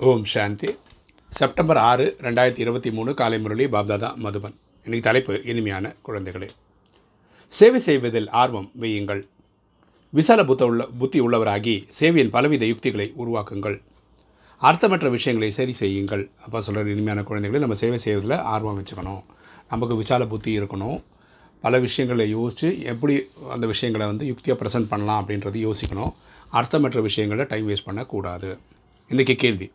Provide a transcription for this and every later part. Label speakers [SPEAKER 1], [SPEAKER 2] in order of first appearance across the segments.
[SPEAKER 1] ஓம் சாந்தி. September ஆறு ரெண்டாயிரத்தி இருபத்தி மூணு காலை முரளி பாப்தாதா மதுபன். இன்னைக்கு தலைப்பு இனிமையான குழந்தைகளே. சேவை செய்வதில் ஆர்வம் வையுங்கள். விசால புத்த உள்ள புத்தி உள்ளவராகி சேவையின் பலவித யுக்திகளை உருவாக்குங்கள். அர்த்தமற்ற விஷயங்களை சரி செய்யுங்கள். அப்போ சொல்கிற இனிமையான குழந்தைகளை நம்ம சேவை செய்வதில் ஆர்வம் வச்சுக்கணும். நமக்கு விசால புத்தி இருக்கணும். பல விஷயங்களை யோசித்து எப்படி அந்த விஷயங்களை வந்து யுக்தியாக ப்ரெசென்ட் பண்ணலாம் அப்படின்றது யோசிக்கணும். அர்த்தமற்ற விஷயங்களை டைம் வேஸ்ட் பண்ணக்கூடாது. இன்றைக்கி கேள்வி.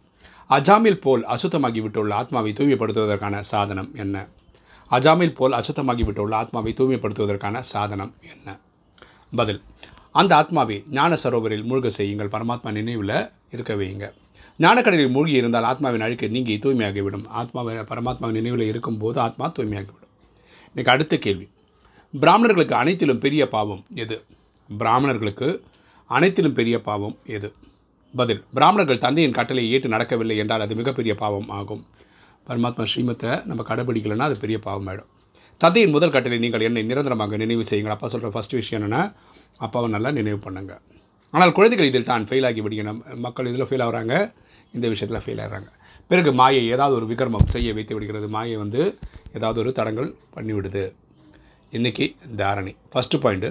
[SPEAKER 1] அஜாமில் போல் அசுத்தமாகிவிட்டுள்ள ஆத்மாவை தூய்மைப்படுத்துவதற்கான சாதனம் என்ன? அஜாமில் போல் அசுத்தமாகிவிட்டுள்ள ஆத்மாவை தூய்மைப்படுத்துவதற்கான சாதனம் என்ன? பதில். அந்த ஆத்மாவை ஞான சரோவரில் மூழ்க செய்யுங்கள். பரமாத்மா நினைவில் இருக்க வையுங்க. ஞானக்கடலில் மூழ்கி இருந்தால் ஆத்மாவின் அழுக்கை நீங்கி தூய்மையாகிவிடும். ஆத்மாவை பரமாத்மா நினைவில் இருக்கும்போது ஆத்மா தூய்மையாகிவிடும். இன்றைக்கு அடுத்த கேள்வி. பிராமணர்களுக்கு அனைத்திலும் பெரிய பாவம் எது? பிராமணர்களுக்கு அனைத்திலும் பெரிய பாவம் எது? பதில். பிராமணர்கள் தந்தையின் கட்டளை ஏற்று நடக்கவில்லை என்றால் அது மிகப்பெரிய பாவம் ஆகும். பரமாத்மா ஸ்ரீமத்தை நம்ம கடைபிடிக்கலன்னா அது பெரிய பாவம் ஆகிடும் தந்தையின் முதல் கட்டளை நீங்கள் என்னை நிரந்தரமாக நினைவு செய்யுங்கள். அப்பா சொல்கிற ஃபஸ்ட் விஷயம் என்னென்னா அப்பாவை நல்லா நினைவு பண்ணுங்க. ஆனால் குழந்தைகள் இதில் தான் ஃபெயில் ஆகி விடுங்க மக்கள் இதில் ஃபெயில் ஆகிறாங்க இந்த விஷயத்தில் ஃபெயில் ஆகிறாங்க. பிறகு மாயை ஏதாவது ஒரு விக்ரமம் செய்ய வைத்து விடுகிறது. மாயை வந்து ஏதாவது ஒரு தடங்கள் பண்ணிவிடுது. இன்றைக்கி தாரணை. ஃபஸ்ட்டு பாயிண்ட்டு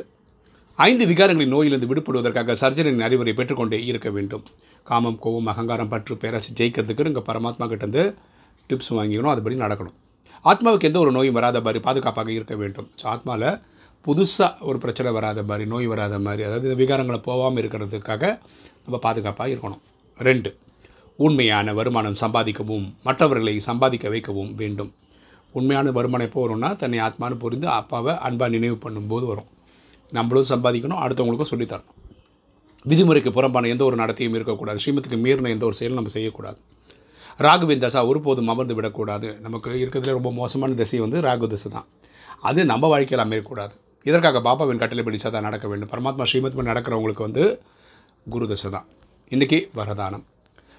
[SPEAKER 1] ஐந்து விகாரங்களின் நோயிலிருந்து விடுபடுவதற்காக சர்ஜனின் அறிவுரை பெற்றுக்கொண்டே இருக்க வேண்டும். காமம் கோவம் அகங்காரம் பற்று பேராசி ஜெயிக்கிறதுக்கு இங்கே பரமாத்மா கிட்டேருந்து டிப்ஸ் வாங்கிக்கணும். அதுபடி நடக்கணும். ஆத்மாவுக்கு எந்த ஒரு நோயும் வராத மாதிரி பாதுகாப்பாக இருக்க வேண்டும். ஸோ ஆத்மாவில் புதுசாக ஒரு பிரச்சனை வராத மாதிரி நோய் வராத மாதிரி அதாவது இந்த விகாரங்களை போகாமல் இருக்கிறதுக்காக நம்ம பாதுகாப்பாக இருக்கணும். ரெண்டு உண்மையான வருமானம் சம்பாதிக்கவும் மற்றவர்களை சம்பாதிக்க வைக்கவும் வேண்டும். உண்மையான வருமானம் எப்போ வரும்னா தன்னை ஆத்மானு புரிந்து அப்பாவை அன்பாக நினைவு பண்ணும்போது வரும். நம்மளும் சம்பாதிக்கணும் அடுத்தவங்களுக்கும் சொல்லித்தரணும். விதிமுறைக்கு புறம்பான எந்த ஒரு நடத்தையும் இருக்கக்கூடாது. ஸ்ரீமத்துக்கு மீறின எந்த ஒரு செயலும் நம்ம செய்யக்கூடாது. ராகுவின் தசா ஒருபோதும் அமர்ந்து விடக்கூடாது. நமக்கு இருக்கிறதுல ரொம்ப மோசமான திசை வந்து ராகு திசை தான். அது நம்ம வாழ்க்கையில் அமையக்கூடாது. இதற்காக பாபாவின் கட்டளைப்படி சதா நடக்க வேண்டும். பரமாத்மா ஸ்ரீமத் நடக்கிறவங்களுக்கு வந்து குரு தசை தான். இன்றைக்கி வரதானம்.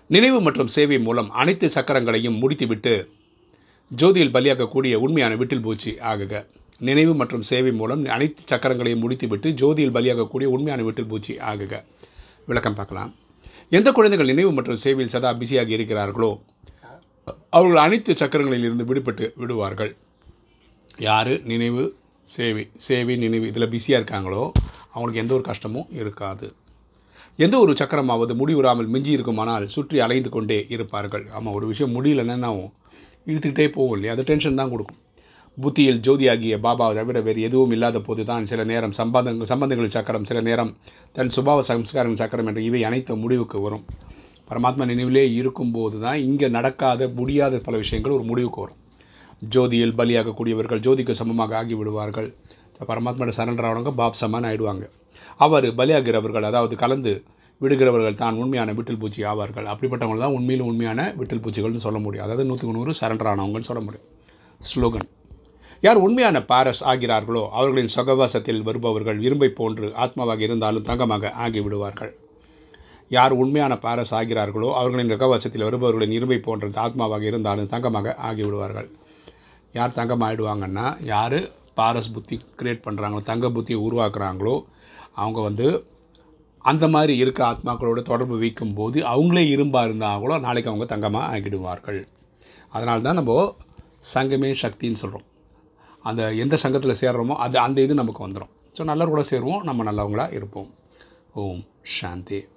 [SPEAKER 1] நினைவு மற்றும் சேவை மூலம் அனைத்து சக்கரங்களையும் முடித்துவிட்டு ஜோதியில் பலியாக்கக்கூடிய உண்மையான விட்டில் பூச்சி ஆகுக. நினைவு மற்றும் சேவை மூலம் அனைத்து சக்கரங்களையும் முடித்துவிட்டு ஜோதியில் பலியாகக்கூடிய உண்மையான வீட்டில் பூச்சி ஆகுக. விளக்கம் பார்க்கலாம். எந்த குழந்தைகள் நினைவு மற்றும் சேவையில் சதா பிஸியாக இருக்கிறார்களோ அவர்கள் அனைத்து சக்கரங்களில் இருந்து விடுபட்டு விடுவார்கள். யார்? நினைவு சேவை சேவை நினைவு. இதில் பிஸியாக இருக்காங்களோ அவங்களுக்கு எந்த ஒரு கஷ்டமும் இருக்காது. எந்த ஒரு சக்கரமாவது முடிவுறாமல் மிஞ்சி இருக்குமானால் சுற்றி அலைந்து கொண்டே இருப்பார்கள். ஆமாம் ஒரு விஷயம் முடியலன்னா இழுத்துக்கிட்டே போகும் இல்லையா? அது டென்ஷன் தான் கொடுக்கும். புத்தியில் ஜோதியாகிய பாபா தவிர வேறு எதுவும் இல்லாத போது தான் சில நேரம் சம்பந்தங்கள் சம்பந்தங்கள் சக்கரம் சில நேரம் தன் சுபாவ சம்ஸ்காரங்கள் சக்கரம் என்ற இவை அனைத்தும் முடிவுக்கு வரும். பரமாத்மா நினைவிலே இருக்கும்போது தான் இங்கே நடக்காத முடியாத பல விஷயங்கள் ஒரு முடிவுக்கு வரும். ஜோதியில் பலியாகக்கூடியவர்கள் ஜோதிக்கு சமமாக ஆகிவிடுவார்கள். பரமாத்மாவோட சரண்டர் ஆனவங்க பாப் சமான் ஆகிடுவாங்க அவர் பலியாகிறவர்கள் அதாவது கலந்து விடுகிறவர்கள் தான் உண்மையான விட்டில் பூச்சி ஆவார்கள். அப்படிப்பட்டவங்க தான் உண்மையில் உண்மையான விட்டில் பூச்சிகள்னு சொல்ல முடியும். அதாவது நூற்றுக்கு நூறு சரண்டர் ஆனவங்கன்னு சொல்ல முடியும். ஸ்லோகன். யார் உண்மையான பாரஸ் ஆகிறார்களோ அவர்களின் சொகவாசத்தில் வருபவர்கள் இரும்பை போன்று ஆத்மாவாக இருந்தாலும் தங்கமாக ஆகிவிடுவார்கள். யார் உண்மையான பாரஸ் ஆகிறார்களோ அவர்களின் சொகவாசத்தில் வருபவர்களின் இரும்பை போன்ற ஆத்மாவாக இருந்தாலும் தங்கமாக ஆகிவிடுவார்கள். யார் தங்கம் ஆகிடுவாங்கன்னா யார் பாரஸ் புத்தி க்ரியேட் பண்ணுறாங்களோ தங்க புத்தியை உருவாக்குறாங்களோ அவங்க வந்து அந்த மாதிரி இருக்க ஆத்மாக்களோட தொடர்பு வைக்கும் போது அவங்களே இரும்பாக இருந்தாங்களோ நாளைக்கு அவங்க தங்கமாக ஆகிடுவார்கள். அதனால தான் நம்ம சங்கமே சக்தின்னு சொல்கிறோம் அந்த எந்த சங்கத்தில் சேர்றோமோ அது அந்த இது நமக்கு வந்துடும் ஸோ நல்லவர் கூட சேருவோம் நம்ம நல்லவங்களாக இருப்போம். ஓம் சாந்தி.